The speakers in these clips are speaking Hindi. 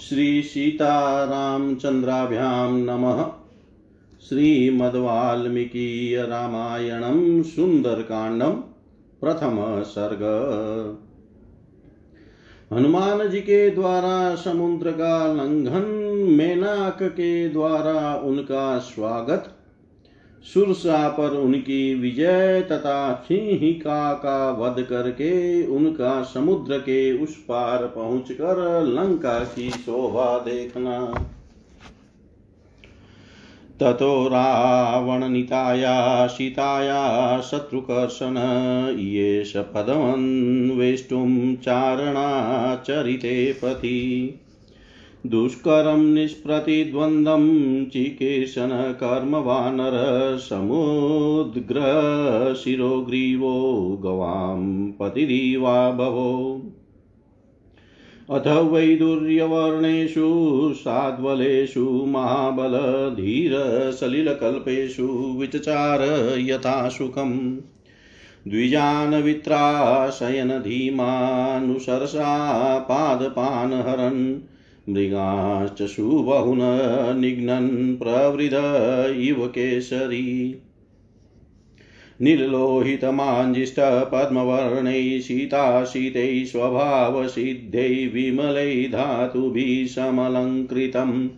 श्रीसीतारामचन्द्राभ्यां नमः। श्रीमद्वाल्मीकीयरामायणं सुन्दरकाण्डं प्रथम सर्ग। हनुमान जी के द्वारा समुद्र का लंघन मेनाक के द्वारा उनका स्वागत सुरसा पर उनकी विजय तथा सिंहिका का वध करके उनका समुद्र के उस पार पहुंचकर लंका की शोभा देखना। ततो रावणनिताया सीताया, शत्रुकर्षण, ये येष पदमन्वेष्टुं चारणाचरिते पथि दुष्करं निष्प्रतिद्वन्द्वं चिकेशन कर्मवानर समुद्रशिरोग्रीवो गवां पतिरिवा भवो अथ वैदुर्यवर्णेषु साद्वलेषु महाबलधीरसलिलकल्पेषु विचचार यथा सुखम्। द्विजानवित्राशयन धीमानुसरसा पादपान् मृगाश्च सुबहुन निघ्नन् प्रवृद इव केसरी। निर्लोहितमाञ्जिष्टपद्मवर्णैः सीताशीतैः स्वभावसिद्धैः विमलैः धातुभिः समलङ्कृतम्।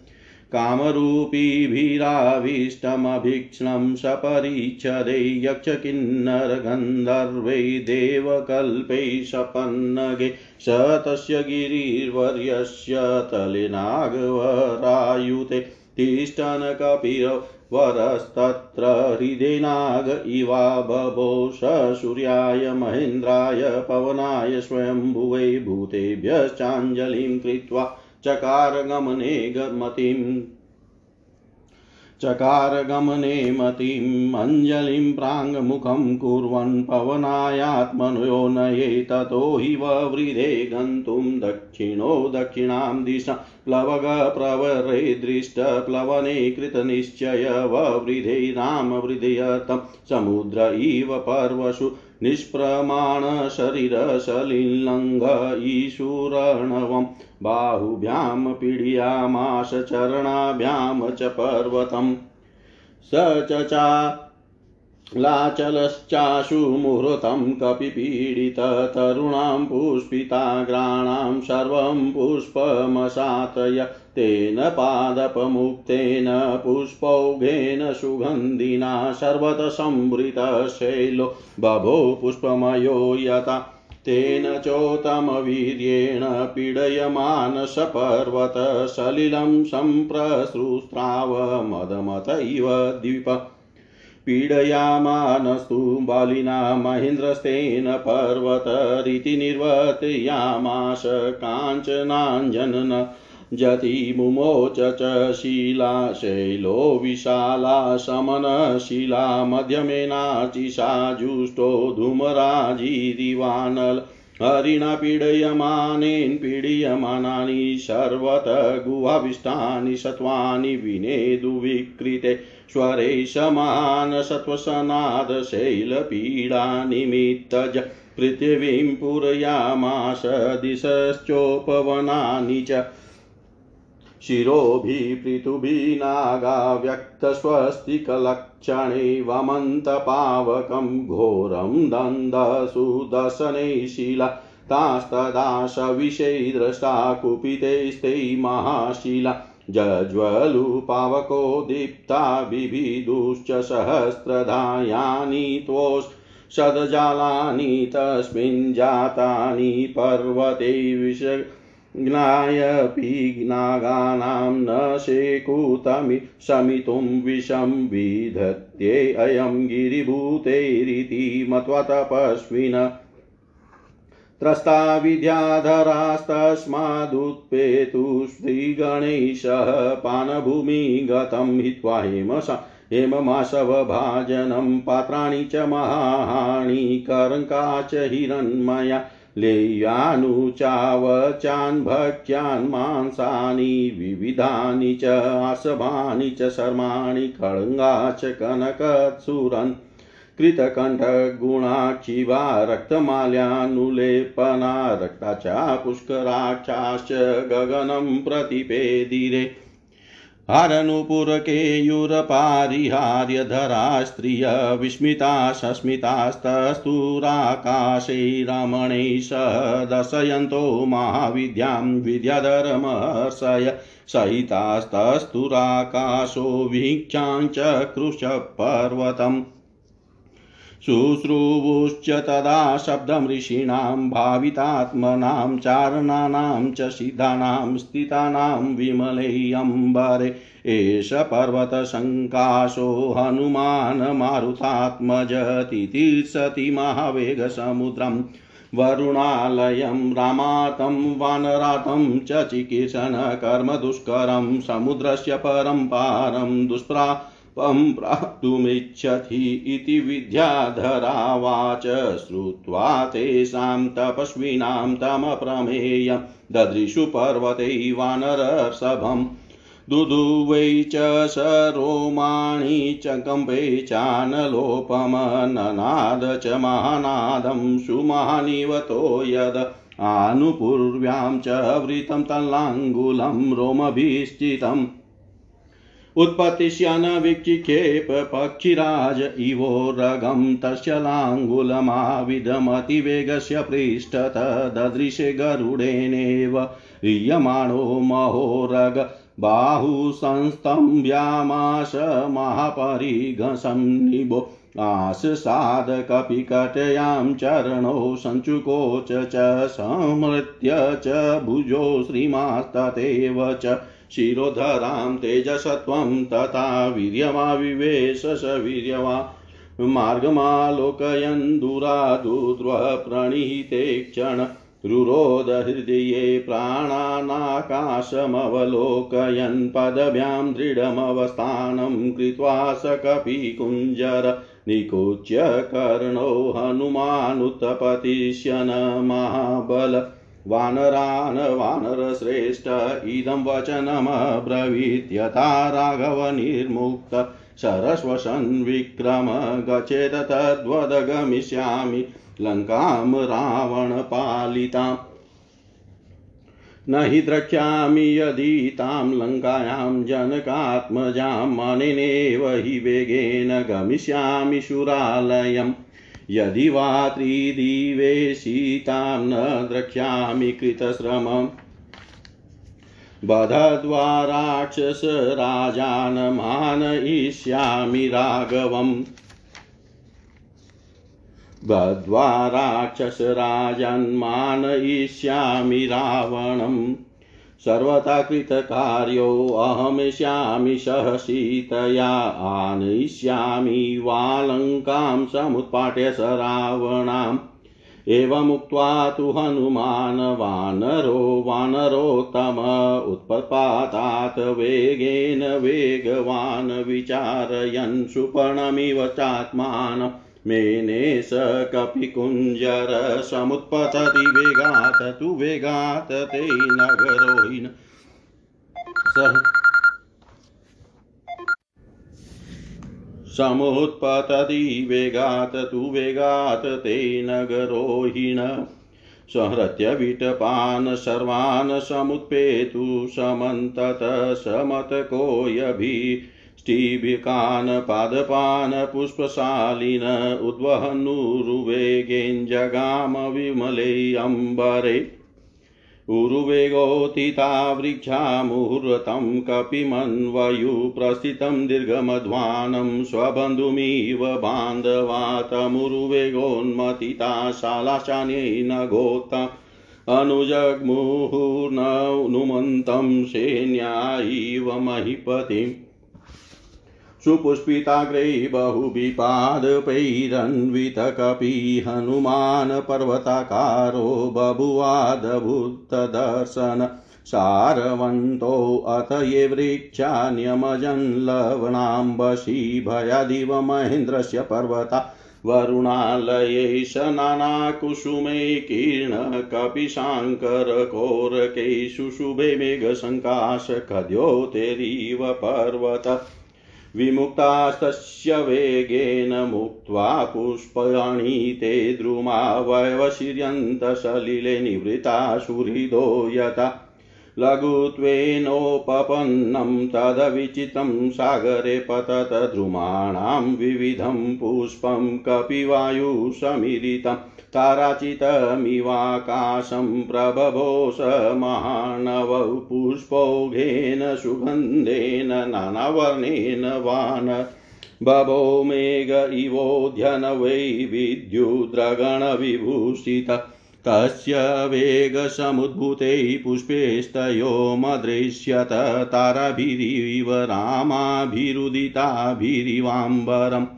कामरूपीभिराविष्टमभीक्ष्णं सपरिच्छदै यक्षकिन्नरगन्धर्वै देवकल्पै सपन्नगे स तस्य गिरिर्वर्यस्य तलेनागवरायुते तिष्ठन् कपिरवरस्तत्र हृदेनाग इवा बभो स सूर्याय महेन्द्राय पवनाय स्वयम्भुवै भूतेभ्यश्चाञ्जलिं कृत्वा चकारगमने मतिम् चकारगमने मतिम् अञ्जलिं प्राङ्मुखं कुर्वन् पवनायात्मनो नये, ततो हि ववृधे गन्तुं दक्षिणो दक्षिणां दिशा। प्लवगप्रवरे दृष्टप्लवने कृतनिश्चय ववृधे रामवृधयतं समुद्र इव पर्वसु निष्प्रमाणशरीरसलिल्लङ्घ ईशुरणवं बाहुभ्यां पीडयामाश च पर्वतम् स चचा लाचलश्चाशु मुहूर्तं कपिपीडिततरुणां पुष्पिताग्राणां सर्वं पुष्पमसातय तेन पादपमुक्तेन पुष्पौघेन सुगन्धिना सर्वतसंवृतशैलो बभो पुष्पमयो यथा। तेन चोत्तमवीर्येण पीडयमान सपर्वतसलिलं सम्प्रसृस्राव मदमत इव द्वीप। पीडयामानस्तु बालिना महेन्द्रस्तेन पर्वतरिति निर्वर्तयामास काञ्चनाञ्जनन जतिमुमोच च शिला शैलो विशाला शमनशिला मध्यमेनाचिषा जुष्टो धूमराजिरिवानल। हरिणा पीडयमानेन पीड्यमानानि सर्वत गुहाविष्टानि सत्त्वानि विनेदुविकृते स्वरे सत्त्वसनादशैलपीडानिमित्तज पृथिवीं पूरयामास दिशश्चोपवनानि च। शिरोभिपृथुभिनागाव्यक्तस्वस्तिकलक्षणे वमन्तपावकं घोरं दन्दसुदर्शने शिला। तास्तदा सविषै द्रष्टा कुपितैस्ते महाशिला। जज्वलुपावको दीप्ता बिभिदुश्च सहस्रधायानि त्वोषदजालानि तस्मिन् जातानि पर्वते विष ज्ञायपि नागानां न शेकुतमि शमितुं विषं विधत्तेऽयं गिरिभूतैरिति मत्वा तपस्विन त्रस्ता विद्याधरास्तस्मादुत्पेतु श्रीगणेशः पानभूमिगतं हित्वा हेमसा हेममाशवभाजनं, पात्राणि च महाहाणि करङ्का च हिरण्मया लेयानुचावचान् भक्ष्यान् मांसानि विविधानि च आसभानि च सर्वाणि खड्गा च कनकत्सुरन् कृतकण्ठगुणाक्षिवा रक्तमाल्यानुलेपना रक्ताचा पुष्कराक्षाश्च गगनं प्रतिपेदिरे। हरनुपुरकेयुरपारिहार्यधरा स्त्रिय विस्मिता सस्मितास्तस्तुराकाशे रमणे स दशयन्तो महाविद्यां विद्याधरमर्षय सहितास्तस्तुराकाशो वीक्षाञ्चक्रुशपर्वतम् शुश्रूवुश्च तदा शब्दं ऋषीणां भावितात्मनां, चारणानां च सिद्धानां, स्थितानां विमले अम्बरे। एष पर्वतसङ्काशो हनुमान् मारुतात्मज तितीर्षति महावेगसमुद्रम् वरुणालयं, रामातं, वानरातं च चिकीर्षण कर्म दुष्करं समुद्रस्य परं पारं दुष्प्रा पं प्राप्तुमिच्छति इति विद्याधरावाच श्रुत्वा तेषां तपस्विनां तमप्रमेयं ददृशु पर्वते वानरसभम् दुदुवै च स रोमाणि च कम्पे चानलोपमननाद च महानादं सुमहानिवतो यद। आनुपूर्व्यां च वृतं तल्लाङ्गुलं रोमभिश्चितम्। उत्पत्तिश्यन विक्षिक्षेप पक्षिराज इवोरगं तस्य लाङ्गुलमाविदमतिवेगस्य पृष्ठत ददृशे गरुडेनेव ह्रियमाणो महोरग बाहुसंस्तम्भ्यामाश महापरिघसन्निभो आशसादकपिकटयां चरणौ सञ्चुकोच च संहृत्य च भुजो श्रीमास्तथैव च शिरोधरां तेजसत्वं तथा वीर्यमाविवेश स वीर्यवा मार्गमालोकयन् दुरादुद्वः प्रणीते क्षण रुरोदहृदये प्राणानाकाशमवलोकयन् पदभ्यां दृढमवस्थानं कृत्वा स कपिकुञ्जर निकुच्य कर्णो हनुमानुत्पतिष्यन् महाबल वानरान् वानरश्रेष्ठ इदं वचनमब्रवीत् यथा राघवनिर्मुक्त सरस्वसन् विक्रम गच्छेत तद्वदगमिष्यामि, लङ्कां रावणपालिताम् न हि द्रक्ष्यामि यदि तां लङ्कायां जनकात्मजाम् अनेनेव हि वेगेन गमिष्यामि शुरालयम्। यदि वा त्रिदिवे सीतां न द्रक्ष्यामि कृतश्रमम् बधद्वा राक्षसराजान् मानयिष्यामि राघवम्। बद्ध्वा राक्षसराजन् मानयिष्यामि रावणम्। सर्वथा कृतकार्योऽहमिष्यामि सह सीतया आनयिष्यामि वालङ्कां समुत्पाट्य स रावणाम् एवमुक्त्वा तु हनुमान् वानरो वानरोत्तम उत्पपातात् वेगेन वेगवान् विचारयन् सुपर्णमिव चात्मानम् मेने स कपिकुञ्जर समुत्पतति वेगात् तु वेगात् ते नगरोहिन्। सः समुत्पतति वेगात् तु वेगात् ते नगरोहिण संहृत्य विटपान् सर्वान् समुत्पेतु समन्तत समतकोऽयभि। ष्टिभिकान् पादपान् पुष्पशालिन उद्वहन्नुरुवेगेञ्जगाम विमले अम्बरे उरुवेगोत्थिता वृक्षा मुहूर्तं कपिमन्वयुप्रस्थितं दीर्घमध्वानं स्वबन्धुमिव बान्धवा तमुरुवेगोन्मथिता शालाशान्यै न गोता अनुजग्मुहुर्नुमन्तं सेन्या इव महीपतिम्। सुपुष्पिताग्रैः बहुविपादपैरन्वितकपि हनुमान् पर्वताकारो बभुवादभूतदर्शन सारवन्तोऽथ ये वृक्षान्यमजन् लवणाम्बशी भयादिव महेन्द्रस्य पर्वता। वरुणालये स नानाकुसुमे किर्णकपिशाङ्करकोरकै शुशुभे मेघसङ्काशकद्योतेरिव पर्वत। विमुक्तास्तस्य वेगेन मुक्त्वा पुष्पाणि ते द्रुमा वयवशिर्यन्तसलिले निवृता सुहृदो यथा। लघुत्वेनोपपन्नं तदविचितं सागरे पतत द्रुमाणां विविधं पुष्पं कपिवायुसमीरितं ताराचितमिवाकाशं प्रबभोष महानवौ पुष्पौघेन सुगन्धेन नानावर्णेन वान बभो मेघ इवोऽध्यन वै विद्युद्रगणविभूषित। तस्य वेगसमुद्भूते पुष्पेस्तयो मदृश्यत ताराभिरिव रामाभिरुदिताभिरिवाम्बरम्।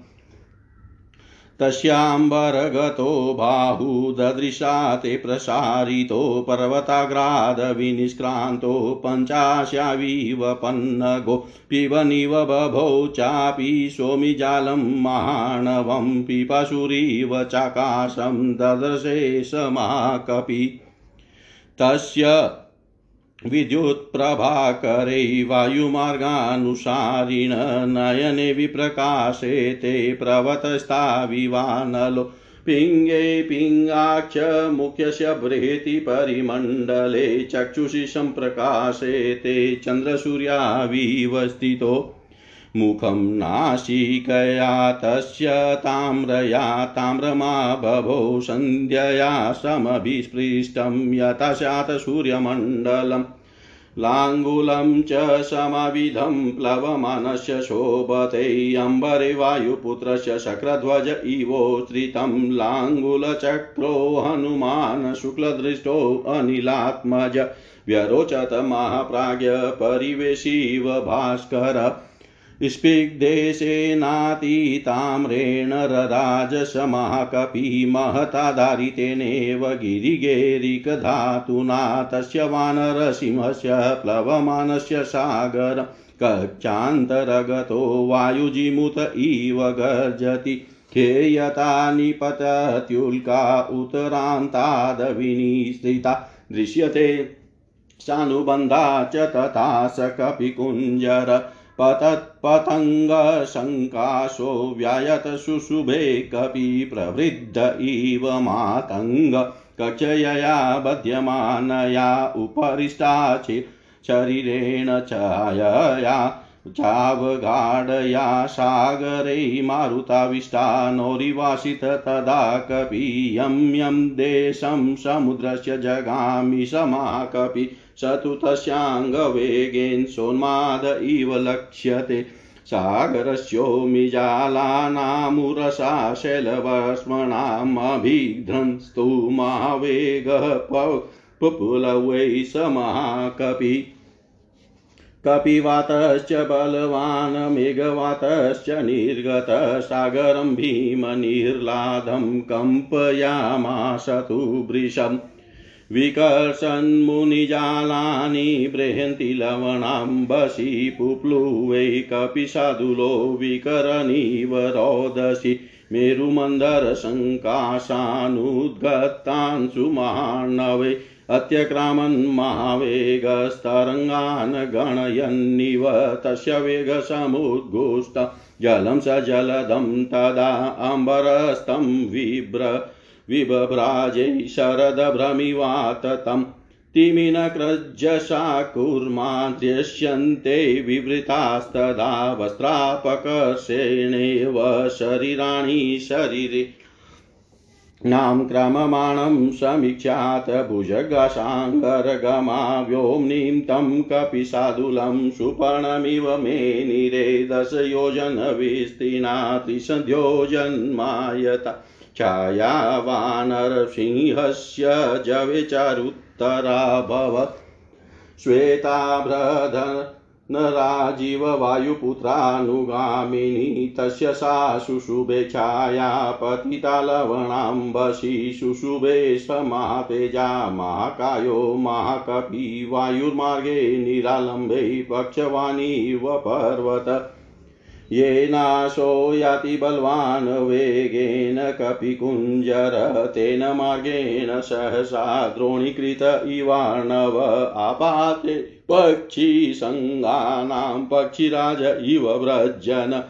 तस्याम्बरगतो बाहु ददृशा ते प्रसारितो पर्वताग्रादविनिष्क्रान्तो पञ्चाशाविव पन्नगो पिबनिव बभौ चापि सोमिजालं माणवं पिपशुरिव चाकाशं ददर्शे समाकपि तस्य विद्युत्प्रभाकरै वायुमार्गानुसारिण नयने विप्रकाशे ते प्रवतस्ताविवानलो। पिङ्गे पिङ्गाक्ष मुख्यस्य बृहति परिमण्डले चक्षुषि सम्प्रकाशे ते चन्द्रसूर्याविव स्थितो मुखं नासिकया तस्य ताम्रया ताम्रमा बभो सन्ध्यया समभिस्पृष्टं स्यात् सूर्यमण्डलम्। लाङ्गुलं च समविधं प्लवमानस्य शोभते अम्बरे वायुपुत्रस्य शक्रध्वज इवोत्थितं। लाङ्गुलचक्रो हनुमान् शुक्लदृष्टो अनिलात्मज। व्यरोचत महाप्राज्ञ परिवेशिव भास्कर स्पिग्देशेनातीताम्रेण रराजसमाकपि महताधारितेनेव गिरिगेरिकधातुना तस्य वानरसिंहस्य प्लवमानस्य सागर कक्षान्तरगतो वायुजिमुत इव गर्जति खेयता निपतत्युल्का उत्तरान्तादविनिश्रिता दृश्यते सानुबन्धा च तथा स कपिकुञ्जर पतत्पतङ्गशङ्काशो व्यायत शुशुभे कपि प्रवृद्ध इव मातङ्ग कक्षयया बध्यमानया उपरिष्टा शरीरेण छायया। चावगाढया सागरे मारुताविष्टा नौरिवासित तदा कपि यं यं देशं समुद्रस्य जगामि समाकपि। तस्याङ्गवेगेन सोन्माद इव लक्ष्यते। सागरस्योमिजालानामुरसा शैलवस्मणामभिघ्नस्तु महावेगः पुपुलवै स महाकपि। कपिवातश्च बलवान् मेघवातश्च निर्गतः सागरं भीमनिर्लादं कम्पयामास तु वृषम्। विकर्षन्मुनिजालानि बृहन्ति लवणाम्बसि पुप्लुवै कपिसादुलो विकरनीव रोदसि मेरुमन्दरसङ्काशानुद्गतांशु माणवे अत्यक्रामन्मावेगस्तरङ्गान् गणयन्निव तस्य वेगसमुद्घुष्ट जलं स जलदं तदा अम्बरस्तं विभ्र विबभ्राजै शरदभ्रमिवाततं तिमिनक्रज्जसा कुर्माद्यस्यन्ते विवृतास्तदा वस्त्रापकर्षेणेव शरीराणि शरीरे। नाम क्रममाणं समीक्षात् भुजगशाङ्गरगमा व्योम्निं तं कपिशादुलं सुपर्णमिव मेनिरे दशयोजनविस्तीर्णा त्रिसन्ध्योजन्मायता छाया वानरसिंहस्य जवेचारुत्तराभवत् श्वेताभ्रधन न राजीववायुपुत्रानुगामिनी तस्य सा शुशुभे छाया पतिता लवणाम्बसी शुशुभे समातेजा महाकायो, महाकपि, वायुर्मार्गे निरालम्बे पक्षवाणीव पर्वत। येनाशो याति बलवान् वेगेन कपिकुञ्जर तेन मार्गेण सहसा द्रोणीकृत इवार्णव आपाते पक्षिसङ्गानां पक्षिराज इव व्रजन।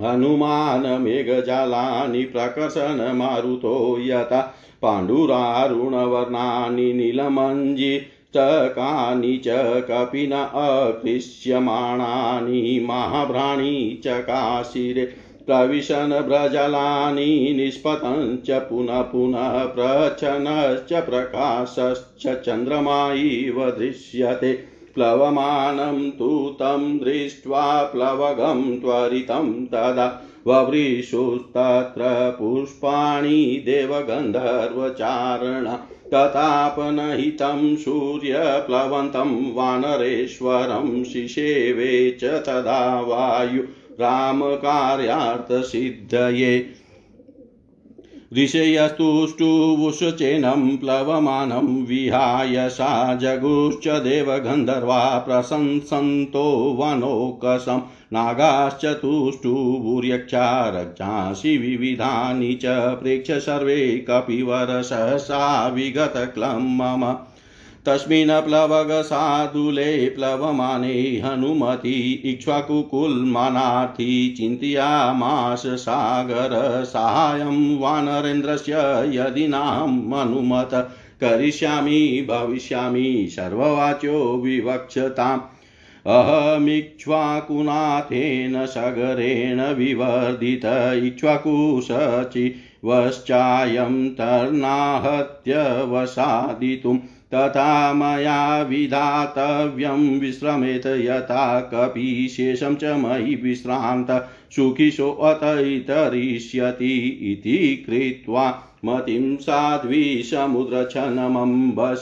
हनुमान् मेघजालानि प्रकर्षणमारुतो यथा पाण्डुरारुणवर्णानि नीलमञ्जि चकानि च कपिन अकृष्यमाणानि महाभ्राणी चकाशिरे प्रविशन व्रजलानि निष्पतञ्च पुनः पुनः प्रचनश्च प्रकाशश्च चन्द्रमा इव दृश्यते। प्लवमानं तु तं दृष्ट्वा प्लवगं त्वरितं तदा ववृषुस्तत्र पुष्पाणि देवगन्धर्वचारणा तथापनहितं सूर्यप्लवन्तं वानरेश्वरं शिशेवे च तदा वायु रामकार्यार्थसिद्धये ऋषयस्तुष्टुवुषचेनं प्लवमानं विहाय सा जगुश्च देवगन्धर्वा प्रशंसन्तो वनोकसं। नागाश्च तुष्टुभूर्यक्षा रक्षांसि विविधानि च प्रेक्ष्य सर्वे कपिवरसहसा विगतक्लं मम तस्मिन् प्लवगसादुले प्लवमाने हनुमति इक्ष्वाकुकुल्मानार्थी चिन्तयामास सागरसाहाय्यं वानरेन्द्रस्य यदि नाम अनुमत करिष्यामि, भविष्यामि, सर्ववाच्यो विवक्षताम्। अहमिक्ष्वाकुनाथेन सगरेण विवर्धित इक्ष्वाकुशचिवश्चायं तर्नाहत्य तथा मया विधातव्यं विश्रमेत यथा कपिशेषं च मयि विश्रान्त सुखिशोऽत इतरिष्यति इति कृत्वा मतिं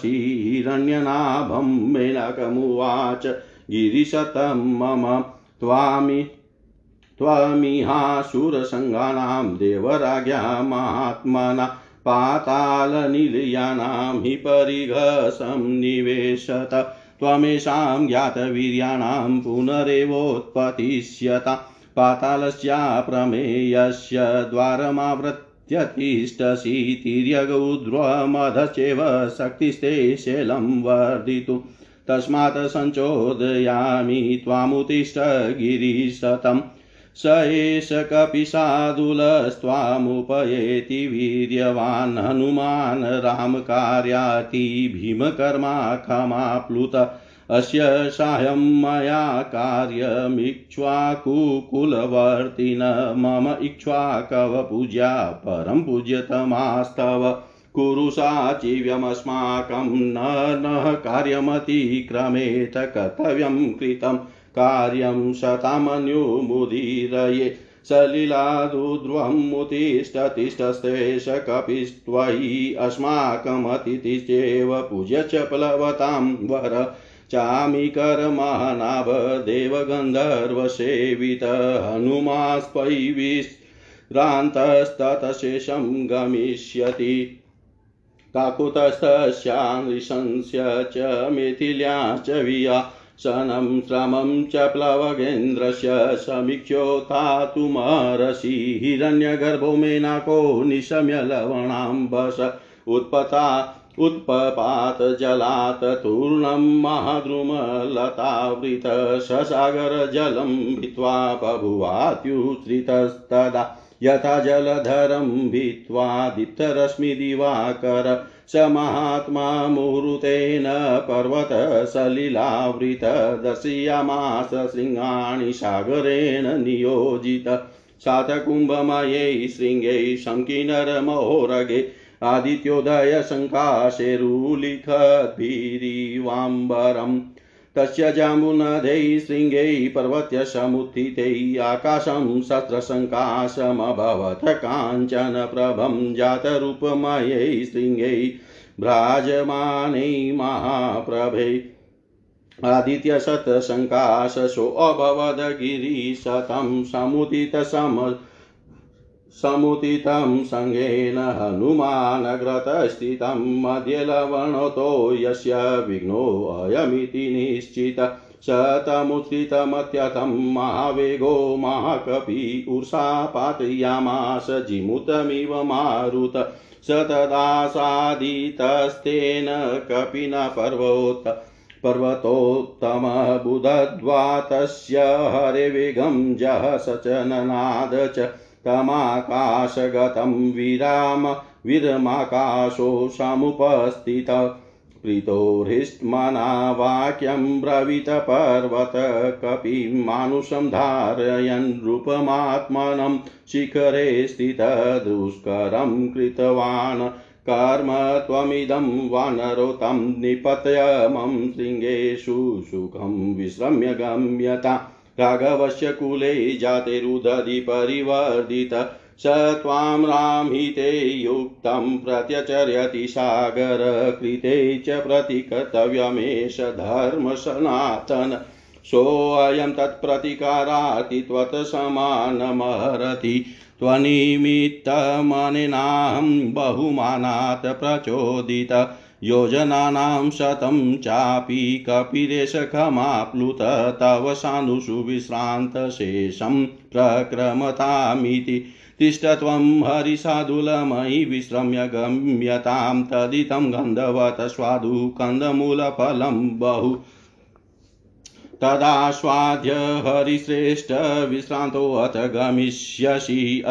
हिरण्यनाभं मेनकमुवाच गिरिशतं मम त्वामि त्वमिहासुरसङ्गानां देवराज्ञा महात्मना पातालनिलयानां हि परिघसं निवेशत। त्वमेषां ज्ञातवीर्याणां पुनरेवोत्पतिष्यता पातालस्याप्रमेयस्य द्वारमावृत्य तिष्ठसि। तिर्यगौध्वमधश्चैव शक्तिस्ते शैलं वर्धितुं। तस्मात् सञ्चोदयामि त्वामुत्तिष्ठ गिरिशतम्। स एष कपिशादुलस्त्वामुपयेति वीर्यवान् हनुमान् रामकार्याति भीमकर्मा खमाप्लुत अस्य सायं मया कार्यमिक्ष्वाकुकुलवर्तिन। मम इक्ष्वाकवपूज्या परं पूज्यतमास्तव। कुरु साचिव्यमस्माकं न नः कार्यमतिक्रमेत कर्तव्यं कृतम्। कार्यं शतामन्युमुदीरये सलिलादुध्रुवं मुतिष्ठतिष्ठस्तेष कपिस्त्वयि अस्माकमतिथिश्चेव पूज्य च प्लवतां वर चामिकरमहनाभ देवगन्धर्वसेवित हनुमास्पै विश्रान्तस्ततशेषं गमिष्यति। काकुतस्थस्यानृशंस्य च मिथिल्याश्च विया शनं श्रमं च प्लवगेन्द्रस्य समीक्षोत्थातुमर्हसि हिरण्यगर्भो मेनाको निशम्य लवणाम्बस उत्पता उत्पपात जलात् तूर्णं महाद्रुमलतावृत ससागरजलं भित्वा बभुवात्युश्रितस्तदा यथा जलधरं भित्त्वा दीप्तरश्मिदिवाकर स महात्मा मुहूर्तेन पर्वतसलिलावृत दर्शयामास शृङ्गाणि सागरेण नियोजित। सातकुम्भमयै शृङ्गै शङ्किनरमहोरगे आदित्योदयशङ्काशेरुलिखद्भिरिवाम्बरम्। तस्य जाम्बुनदै शृङ्गै पर्वत्य समुत्थितै, आकाशं शस्त्रसङ्काशमभवत् काञ्चन प्रभं जातरूपमयै शृङ्गै, भ्राजमानै महाप्रभै आदित्यशतसङ्काशोऽभवद् गिरिशतं समुदितसम समुदितं सङ्गेन हनुमानग्रतस्थितं मध्ये लवणतो यस्य विघ्नोऽयमिति निश्चित शतमुत्थितमत्यथं महावेगो महाकपि उषा पातयामास जिमुतमिव मारुत स तदासादितस्तेन कपिन पर्वोत् पर्वतोत्तमबुधद्वा तस्य हरिवेगं जः स च ननाद च तमाकाशगतं विराम, विरमाकाशो समुपस्थित। प्रीतो हृष्टमना वाक्यं ब्रवीतपर्वत कपिमानुषं धारयन् रूपमात्मनं शिखरे स्थितदुष्करं कृतवान्। कर्म त्वमिदं वानरो तं निपत्यमं, शृङ्गेषु सुखं विश्रम्य गम्यता। राघवस्य कुले जातिरुदधि परिवर्धित स त्वां रामहिते युक्तं प्रत्यचर्यति सागरकृते च प्रतिकर्तव्यमेष धर्मसनातन सोऽयं तत्प्रतिकाराति त्वत्समानमहरति त्वनिमित्तमनेनाहं बहुमानात् प्रचोदित। योजनानां शतं चापि कपिरेशखमाप्लुत तव सानुषु विश्रान्तशेषं प्रक्रमतामिति तिष्ठत्वं हरिसाधुलमयि विश्रम्य गम्यतां तदितं गन्धवत स्वादु कन्दमूलफलं बहु। तदास्वाद्य हरिश्रेष्ठ विश्रान्तोऽथ गमिष्यसि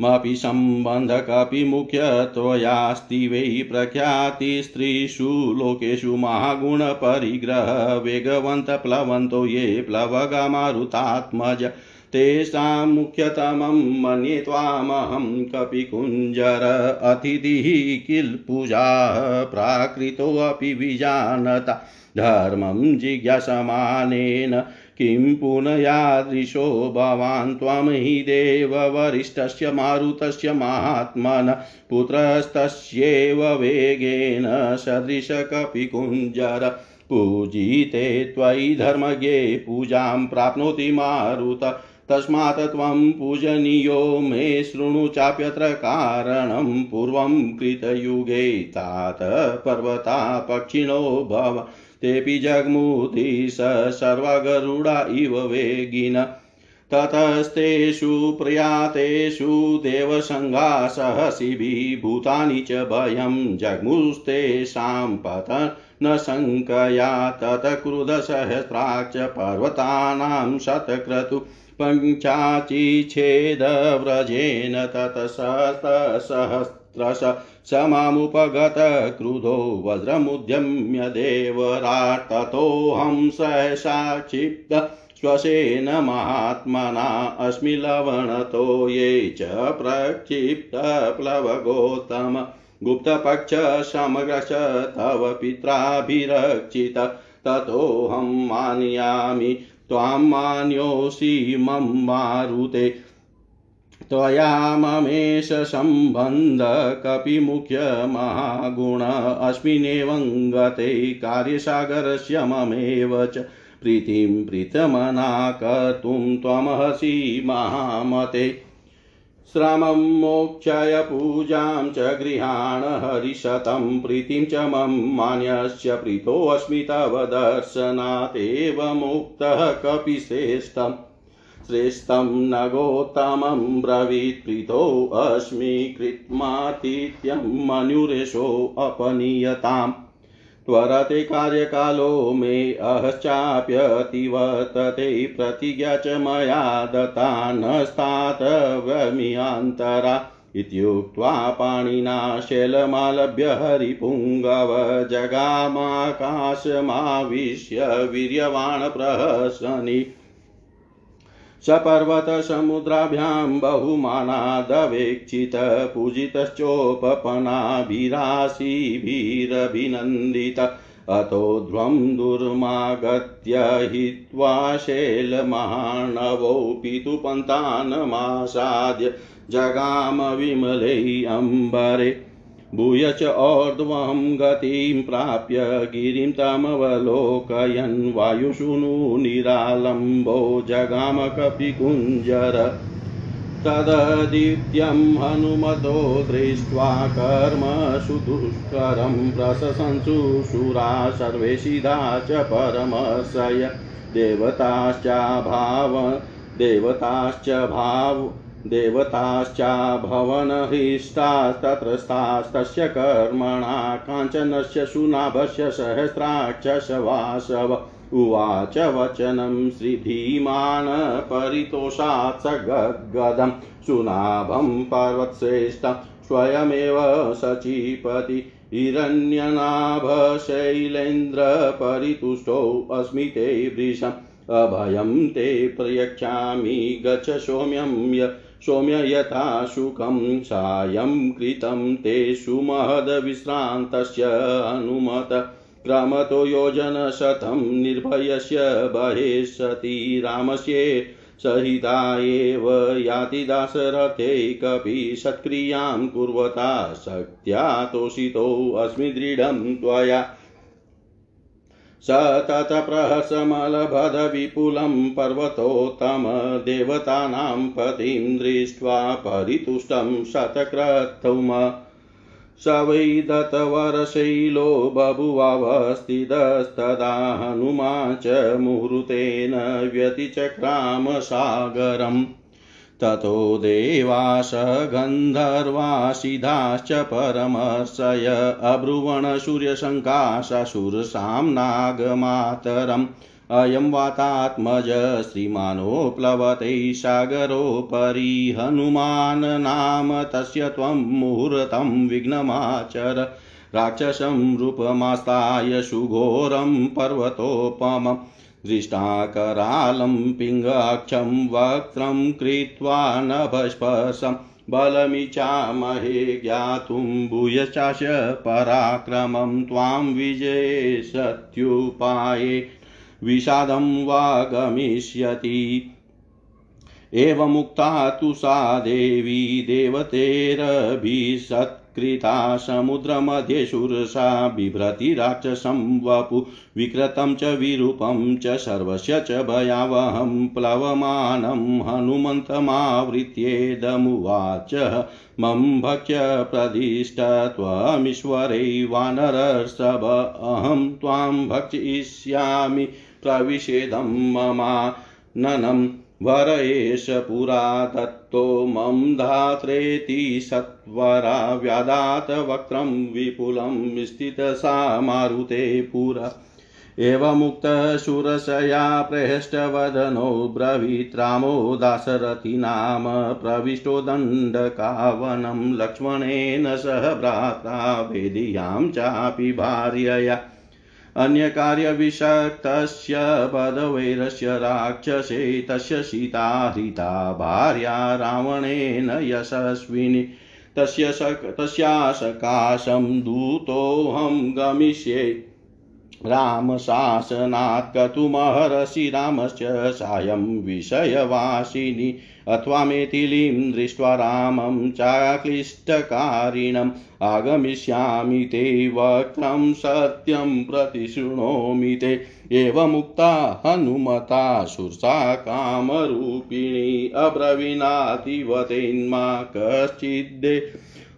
अस्माकमपि सम्बन्धकपि मुख्यत्वयास्ति वै प्रख्यातिस्त्रीषु लोकेषु महागुणपरिग्रह वेगवन्तप्लवन्तो ये प्लवगमारुतात्मज। तेषां मुख्यतमं मन्ये त्वामहं कपिकुञ्जर अतिथिः किल पूजा प्राकृतोऽपि विजानता। धर्मं जिज्ञासमानेन किं पुनयादृशो भवान् त्वं हि देववरिष्ठस्य मारुतस्य महात्मन पुत्रस्तस्येव वेगेन सदृशकपिकुञ्जर। पूजिते त्वयि धर्मज्ञे पूजां प्राप्नोति मारुत। तस्मात् त्वं पूजनीयो मे शृणु चाप्यत्र कारणं। पूर्वं कृतयुगे तात पर्वता पक्षिणो भव। तेऽपि जग्मुति स सर्वगरुडा इव वेगिन। ततस्तेषु प्रयातेषु देवसङ्गा सहसिभिः भूतानि च भयं जग्मुस्तेषां पतनशङ्कया तत्क्रुधसहस्राक्ष पर्वतानां शतक्रतु पञ्चाचिच्छेदव्रजेन ततसहस्रश समामुपगत क्रुधो वज्रमुद्यम्य देवराट् ततोऽहं सहसा क्षिप्त श्वसेन महात्मना अस्मि लवणतो ये च प्रक्षिप्तप्लवगोतम गुप्तपक्ष समग्रश तव पित्राभिरक्षित। ततोऽहं मानयामि त्वां मान्योऽसि मम मारुते। त्वया ममेश सम्बन्ध कपिमुख्यमहागुण अस्मिन्नेवङ्गते कार्यसागरस्य ममेव च प्रीतिं प्रीतमना कर्तुं त्वमहसि महामते। श्रमं मोक्षय पूजां च गृहाण हरिशतं प्रीतिं च मम मान्यस्य प्रीतोऽस्मि तव दर्शनादेव मुक्तः कपिश्रेष्ठम्। श्रेष्ठं नगोत्तमं ब्रवीत् प्रीतोऽस्मि कृत्मातिथ्यं मनुरेशोऽपनीयताम् त्वरते कार्यकालो मे अहश्चाप्यतिवर्तते प्रतिज्ञा च मया दत्ता न स्थातव्यमियान्तरा। इत्युक्त्वा पाणिना शैलमालभ्य हरिपुङ्गव जगामाकाशमाविश्य वीर्यवाण प्रहसनि सपर्वतसमुद्राभ्यां बहुमानादवेक्षित पूजितश्चोपपनाभिराशिभिरभिनन्दित अतोध्वं दुर्मागत्य हित्वा शैलमाणवौ पितुपन्तानमासाद्य जगाम विमले अम्बरे भूय च और्ध्वं गतिं प्राप्य गिरिं तमवलोकयन् वायुषुनु निरालम्बो जगाम कपिकुञ्जर तददित्यं हनुमतो दृष्ट्वा कर्मसु दुष्करं प्रशंसु सर्वे सिधा च परमशय देवताश्च भाव देवताश्च भाव देवताश्चाभवनहिष्टास्तत्रस्तास्तस्य कर्मणा काञ्चनस्य सुनाभस्य सहस्राक्षसवासव। उवाच वचनं श्रीधीमान् परितोषात् स गद्गदं। सुनाभं पर्वतश्रेष्ठं स्वयमेव सचीपति। हिरण्यनाभशैलेन्द्रपरितुष्टोऽस्मि ते वृषम् अभयं ते प्रयच्छामि गच्छ सौम्यं य सौम्य यथा सुखं सायं कृतं ते सुमहदविश्रान्तस्य अनुमत क्रमतो योजनशतं निर्भयस्य बहेशति रामस्ये सहिता एव याति दासरथे कपि सत्क्रियाँ कुर्वता शक्त्या तोषितोऽस्मि दृढं त्वया स ततप्रहसमलभदविपुलं पर्वतोत्तम देवतानां पतिं दृष्ट्वा परितुष्टं शतक्रतुम। स वै दत्तवरशैलो बभुवावस्थितस्तदा हनुमा च मुहूर्तेन व्यतिचक्राम सागरम् ततो देवास गन्धर्वासिधाश्च परमर्षय अब्रुवण सूर्यशङ्काशशुरसां नागमातरम्। अयं वातात्मज श्रीमानो प्लवते सागरोपरि। हनुमान् नाम तस्य त्वं मुहूर्तं विघ्नमाचर। राक्षसं रूपमास्ताय सुघोरं पर्वतोपमम्। दृष्टाकरालं पिङ्गाक्षं वक्त्रं कृत्वा नभस्पर्शं बलमिचामहे ज्ञातुं भूयशाश पराक्रमं त्वां विजयेशत्युपाये विषादं वा गमिष्यति एवमुक्ता तु सा देवी देवतेरभिषत् कृता समुद्रमध्ये शुरसा बिभ्रति राक्षसं वपु विकृतं च विरूपं च सर्वस्य च भयावहं प्लवमानं हनुमन्तमावृत्येदमुवाच। मम भक्ष्य प्रदिष्ट त्वमीश्वरै वानरसभ, अहं त्वां भक्षयिष्यामि प्रविषेदं ममाननम्। वर एष पुरा दत्तो मम धात्रेति सत्वरा व्यादात वक्त्रं विपुलं स्थितसा मारुते पुरा। एवमुक्तशूरशया प्रहेष्टवदनो ब्रवीत् रामो दाशरथि नाम प्रविष्टो दण्डकावनं लक्ष्मणेन सह भ्रात्रा वेदियाँ चापि भार्यया। अन्यकार्यविषक्तस्य पदवैरस्य राक्षसे तस्य सीता हृता भार्या रावणेन यशस्विनी। तस्य सक तस्या सकाशं दूतोऽहं गमिष्ये। रामशासनात् कतुमहर्षि रामश्च सायं विषयवासिनी। अथवा मेथिलीं दृष्ट्वा रामं चाक्लिष्टकारिणम् आगमिष्यामि ते, वक्त्रं सत्यं प्रतिशृणोमि ते। एवमुक्ता हनुमता शुर्सा कामरूपिणी अब्रवीणातिवतेन्मा कश्चिद्दे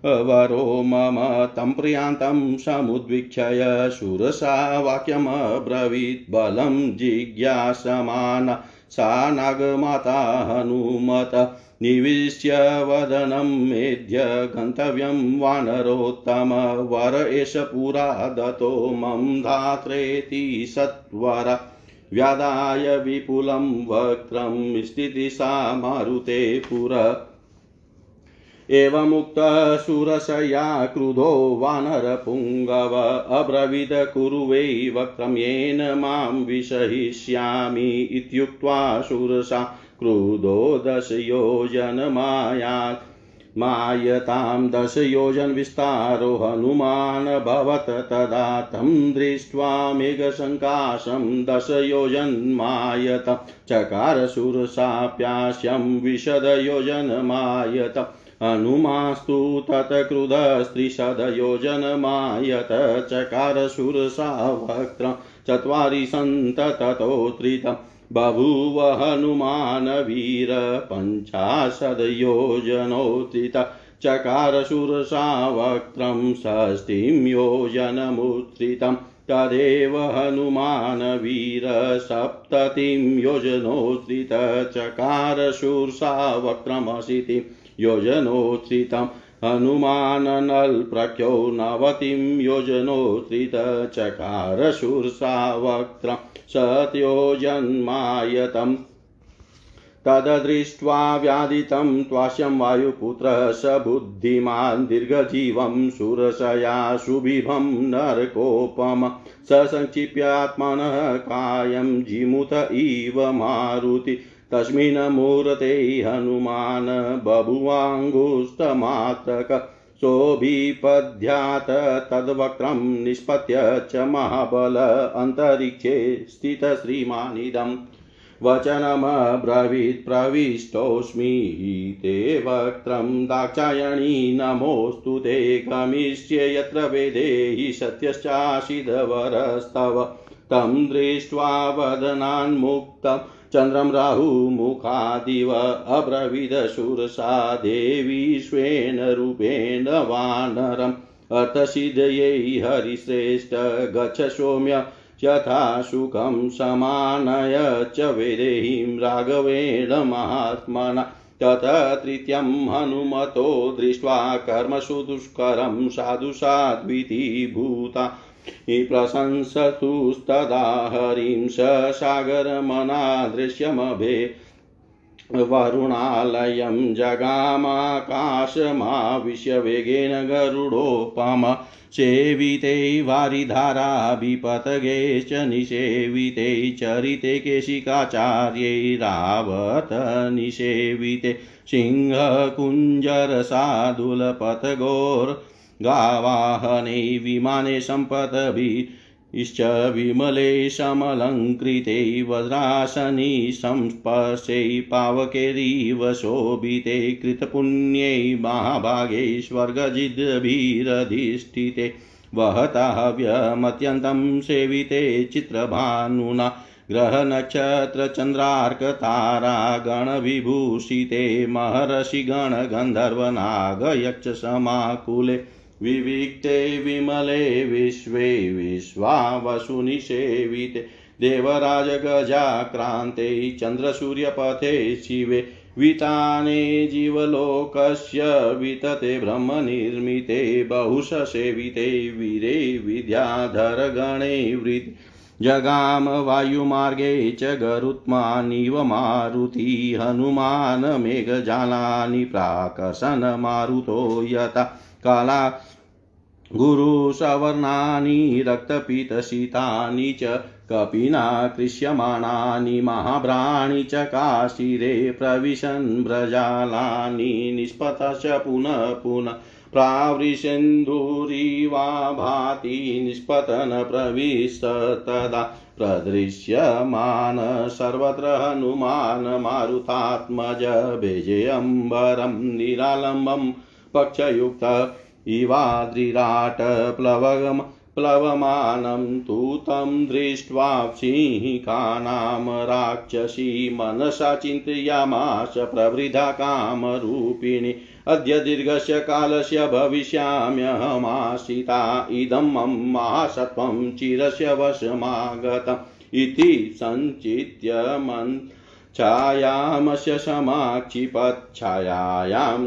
वरो मम तं प्रियान्तं समुद्वीक्षय शूरसा वाक्यमब्रवीत्। बलं जिज्ञासमाना सा नागमाता हनुमत। निविश्य वदनं मेध्य गन्तव्यं वानरोत्तम। वर एष पुरा दतो मम धात्रेति सत्वर। व्यादाय विपुलं वक्त्रं स्थितिसा मारुते पुर। एवमुक्तशूरशया क्रुधो वानरपुङ्गव, अब्रवीद कुरु वै वक्त्रं येन माँ विषयिष्यामि इत्युक्त्वा शूरसा क्रुधो दशयोजनमायात्। मायतां दशयोजनविस्तारो हनुमान् भवत् तदा तं दृष्ट्वा मेघसङ्काशं दशयोजन्मायत। चकारशूरसाप्यास्यं विशदयोजनमायत। हनुमास्तु तत्क्रुधस्त्रिशदयोजनमायत चकारशूरसा वक्त्रं चत्वारि सन्त ततो त्रितं बभूव हनुमान् वीर पञ्चाशद्योजनोत्थित चकारशूरसावक्त्रं षष्टिं योजनमुत्थितं तदेव हनुमान् वीर सप्ततिं योजनोत्थित चकारशूरसावक्त्रमशीतिं योजनोत्थितम्। हनुमाननल्प्रख्यो नवतिं योजनोत्थित चकारशूरसावक्त्रं सत्योजन्मायतम् तददृष्ट्वा व्यादितं त्वास्यं वायुपुत्रः स बुद्धिमान् दीर्घजीवं सुरसया सुबिभं नरकोपम। स संक्षिप्यात्मनः कायं जिमुत इव मारुति। तस्मिन् मूर्ते हनुमान् बभुवाङ्गुष्ठमात्रक सोऽभिपद्यात् तद्वक्त्रं निष्पत्य च महाबल अन्तरिक्षे स्थितश्रीमानिदम् वचनमब्रवीत् प्रविष्टोऽस्मि ते वक्त्रं दाक्षायणी नमोऽस्तु ते गमिष्ये यत्र वेदेहि सत्यश्चाशिधवरस्तव तं दृष्ट्वा वदनान्मुक्तं चन्द्रं राहुमुखादिव अब्रवीदशूरसा देवी स्वेन रूपेण वानरम्। अर्थसिद्धयै हरिश्रेष्ठ गच्छ सौम्य यथा सुखं समानय च वेदेहीं राघवेण महात्मना। तत तृतीयं हनुमतो दृष्ट्वा कर्मसु दुष्करं साधु साध्विति भूता। प्रशंसतुस्तदा हरिं स सागरमनादृश्यमभे वरुणालयं जगामाकाशमाविश्य वेगेन गरुडोपम सेविते वारिधाराभिपतगे च निषेविते चरिते केशिकाचार्यै रावत निषेविते सिंहकुञ्जरसादुलपथगोर् गावाहने विमाने सम्पदभिश्च विमले समलङ्कृते वज्रासनी संस्पर्शे पावकेरिव शोभिते कृतपुण्यै महाभागे स्वर्गजिद्भिरधिष्ठिते वहताव्यमत्यन्तं सेविते चित्रभानुना, ग्रहनक्षत्रचन्द्रार्कतारागणविभूषिते महर्षिगणगन्धर्वनागयक्षसमाकुले विविक्ते विमले विश्वे विश्वावसुनि सेविते देवराजगजाक्रान्ते चन्द्रसूर्यपथे शिवे। विताने जीवलोकस्य वितते ब्रह्मनिर्मिते। बहुशसेविते वीरे विद्याधरगणे वृत् जगाम वायुमार्गे च गरुत्मानिव मारुति। हनुमान् मेघजालानि प्राकसनमारुतो यथा। काला। गुरुसवर्णानि रक्तपीतशितानि च, कपिना कृष्यमाणानि महाभ्राणि च, काशिरे प्रविशन् व्रजालानि निष्पतश्च पुनः पुनः। प्रावृषेन्दुरिवा भाति निष्पतन प्रविश तदा। प्रदृश्यमान सर्वत्र हनुमान्, मारुतात्मज भेजेऽम्बरं निरालम्बं पक्षयुक्त इवाद्रिराट प्लवगम प्लवमानं तु तं दृष्ट्वा सिंहिकानां राक्षसी मनसा चिन्तयामास प्रवृद्धा कामरूपिणी। अद्य दीर्घस्य कालस्य भविष्याम्यहमाशिता इदं मम महासत्त्वं चिरस्य वशमागतम् इति सञ्चित्य मन् छायामस्य समाक्षिपच्छायां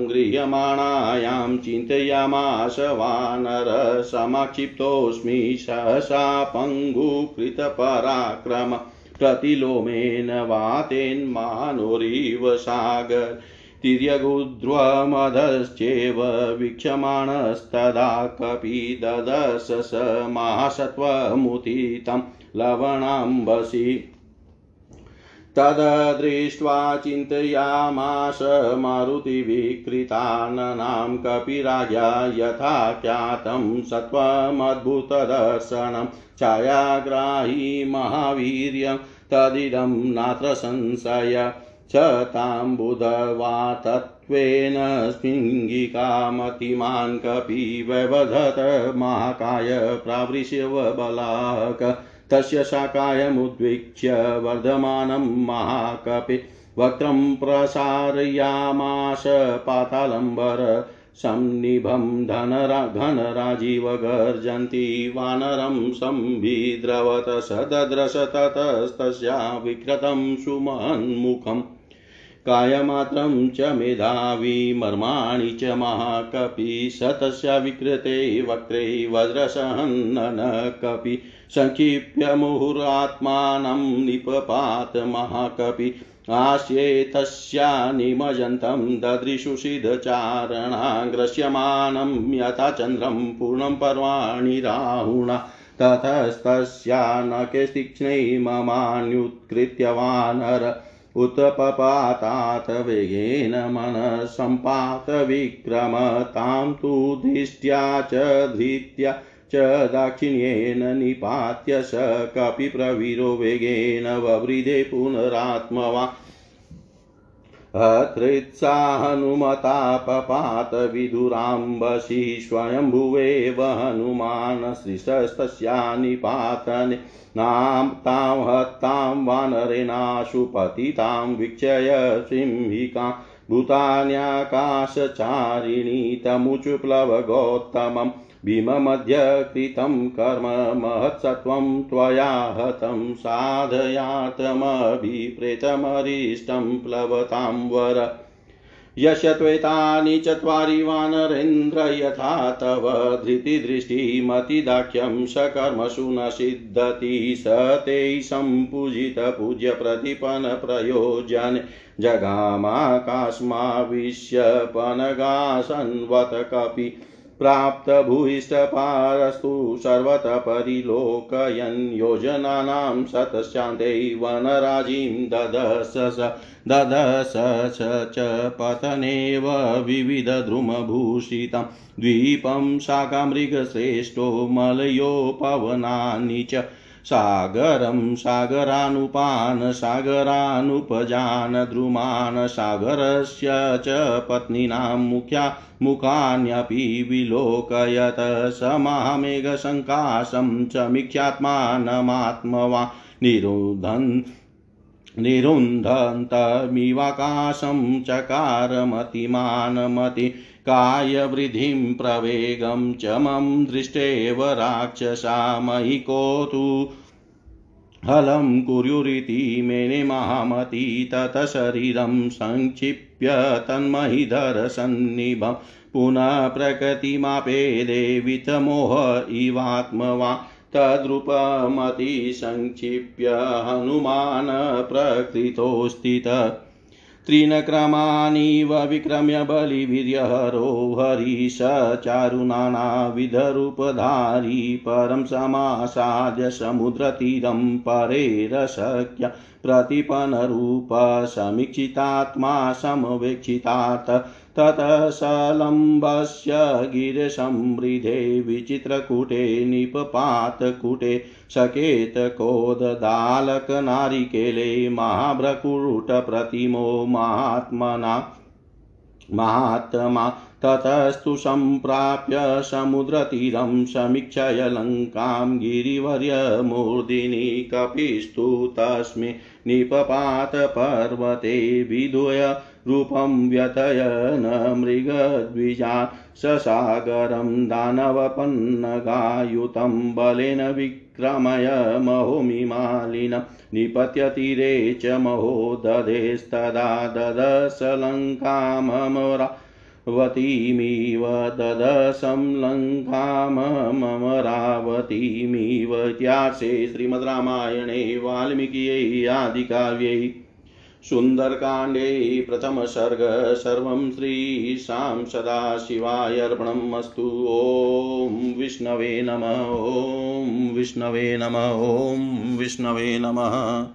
गृह्यमाणायां चिन्तयामास वानरसमाक्षिप्तोऽस्मि सहसा पङ्गुकृतपराक्रम प्रतिलोमेन वातेन्मानोरिव सागर तिर्यगुध्वमधश्चेव वीक्षमाणस्तदा कपि ददश स महासत्त्वमुदितं लवणाम्बसि तददृष्ट्वा चिन्तयामास मारुतिविकृताननां कपिराजा यथा ख्यातं सत्त्वमद्भुतदर्शनं छायाग्राही महावीर्यं तदिदं नात्र संशय च ताम्बुधवा तत्त्वेन स्पिङ्गिकामतिमान् कपि व्यवधत महाकाय प्रावृष्यवबलाक तस्य शाकायमुद्वीक्ष्य वर्धमानं महाकपि वक्त्रं प्रसारयामास पातालम्बर संनिभं धनरा घनराजीव गर्जन्ति वानरं संविद्रवत स दद्रश ततस्तस्या विकृतं सुमन्मुखम् कायमात्रं च मेधावी मर्माणि च महाकपि स तस्या विकृते वक्त्रे वज्रसहन्नन कपि सङ्क्षिप्य मुहुरात्मानं निपपात महाकपि आस्येतस्या निमजन्तं ददृशुषिदचारणा ग्रस्यमानं यथा चन्द्रं पूर्णं पर्वाणि राहुणा ततस्तस्या नखे तीक्ष्णै ममान्युत्कृत्य वानर उत्पपातात् वेगेन मनःसम्पातविक्रम तां तु दृष्ट्या च धृत्या च दाक्षिण्येन निपात्य स कपि प्रवीरो वेगेन ववृधे पुनरात्मवा। अत्रित्सा हनुमता पपात विदुराम्बसि स्वयम्भुवेव हनुमान् सृष्टस्तस्या निपातने। नाम तां हत्तां वानरेणाशु पतितां वीक्षय सिंहिकां। भूतान्याकाशचारिणी तमुचुप्लवगौत्तमम्। भीममध्य कृतं कर्म महत्सत्त्वं त्वया हतं प्लवतां वर। यशत्वेतानि चत्वारि वानरेन्द्र यथा तव धृतिदृष्टिमतिदाख्यं सकर्मसु न सिद्धति स ते सम्पूजितपूज्यप्रतिपन्नप्रयोजन जगामाकास्माविश्यपनगासन्वत कपि प्राप्तभूयिष्ठपारस्तु सर्वतः परिलोकयन् योजनानां शतशान्ते वनराजीं ददस ददश च पतनेव विविधद्रुमभूषितं द्वीपं शाकामृगश्रेष्ठो मलयोपवनानि च सागरं सागरानुपान् सागरानुपजान् द्रुमान् सागरस्य च पत्नीनां मुख्या मुखान्यपि विलोकयत। स महामेघसङ्काशं च मीक्षात्मानमात्मवा निरुधन् निरुन्धन्तमिवाकाशं चकारमतिमानमति कायवृद्धिं प्रवेगं च मम दृष्टेव राक्षसा मयि कोतु हलं कुर्युरिति मेने महामती ततः शरीरं सङ्क्षिप्य तन्महीधरसन्निभं पुनः प्रकृतिमापेदे वितमोह इवात्मवा तद्रूपमतिसङ्क्षिप्य हनुमान् प्रकृतोऽस्थितः त्रिनक्रमाणिव विक्रम्य बलिवीर्यहरो हरिश चारुनानाविधरूपधारी परं समासाद्य समुद्रतीरं परेरशक्य प्रतिपन्नरूपसमीक्षितात्मा समवेक्षितात् ततः सलम्बस्य गिरिसमृद्धे विचित्रकूटे निपपातकूटे सकेतकोददालकनारिकेले महाभ्रकुटप्रतिमो महात्मना महात्मा ततस्तु सम्प्राप्य समुद्रतीरं समीक्षय लङ्कां गिरिवर्यमूर्धिनि कपिस्तु तस्मिन् निपपातपर्वते विधूय रूपं व्यतयन मृगद्विजान् ससागरं दानवपन्नगायुतं बलेन विक्रमय महोमिमालिनं निपत्य तीरे च महो दधेस्तदा ददशलङ्काममरा वतीमिव ददशं लङ्काममरावतीमिव इत्यार्षे श्रीमद्रामायणे वाल्मीकियै आदिकाव्यै सुन्दरकाण्डे प्रथमसर्ग सर्वं श्रीशां सदाशिवाय अर्पणम् अस्तु ॐ विष्णवे नमः। ॐ विष्णवे नमः। ॐ विष्णवे नमः।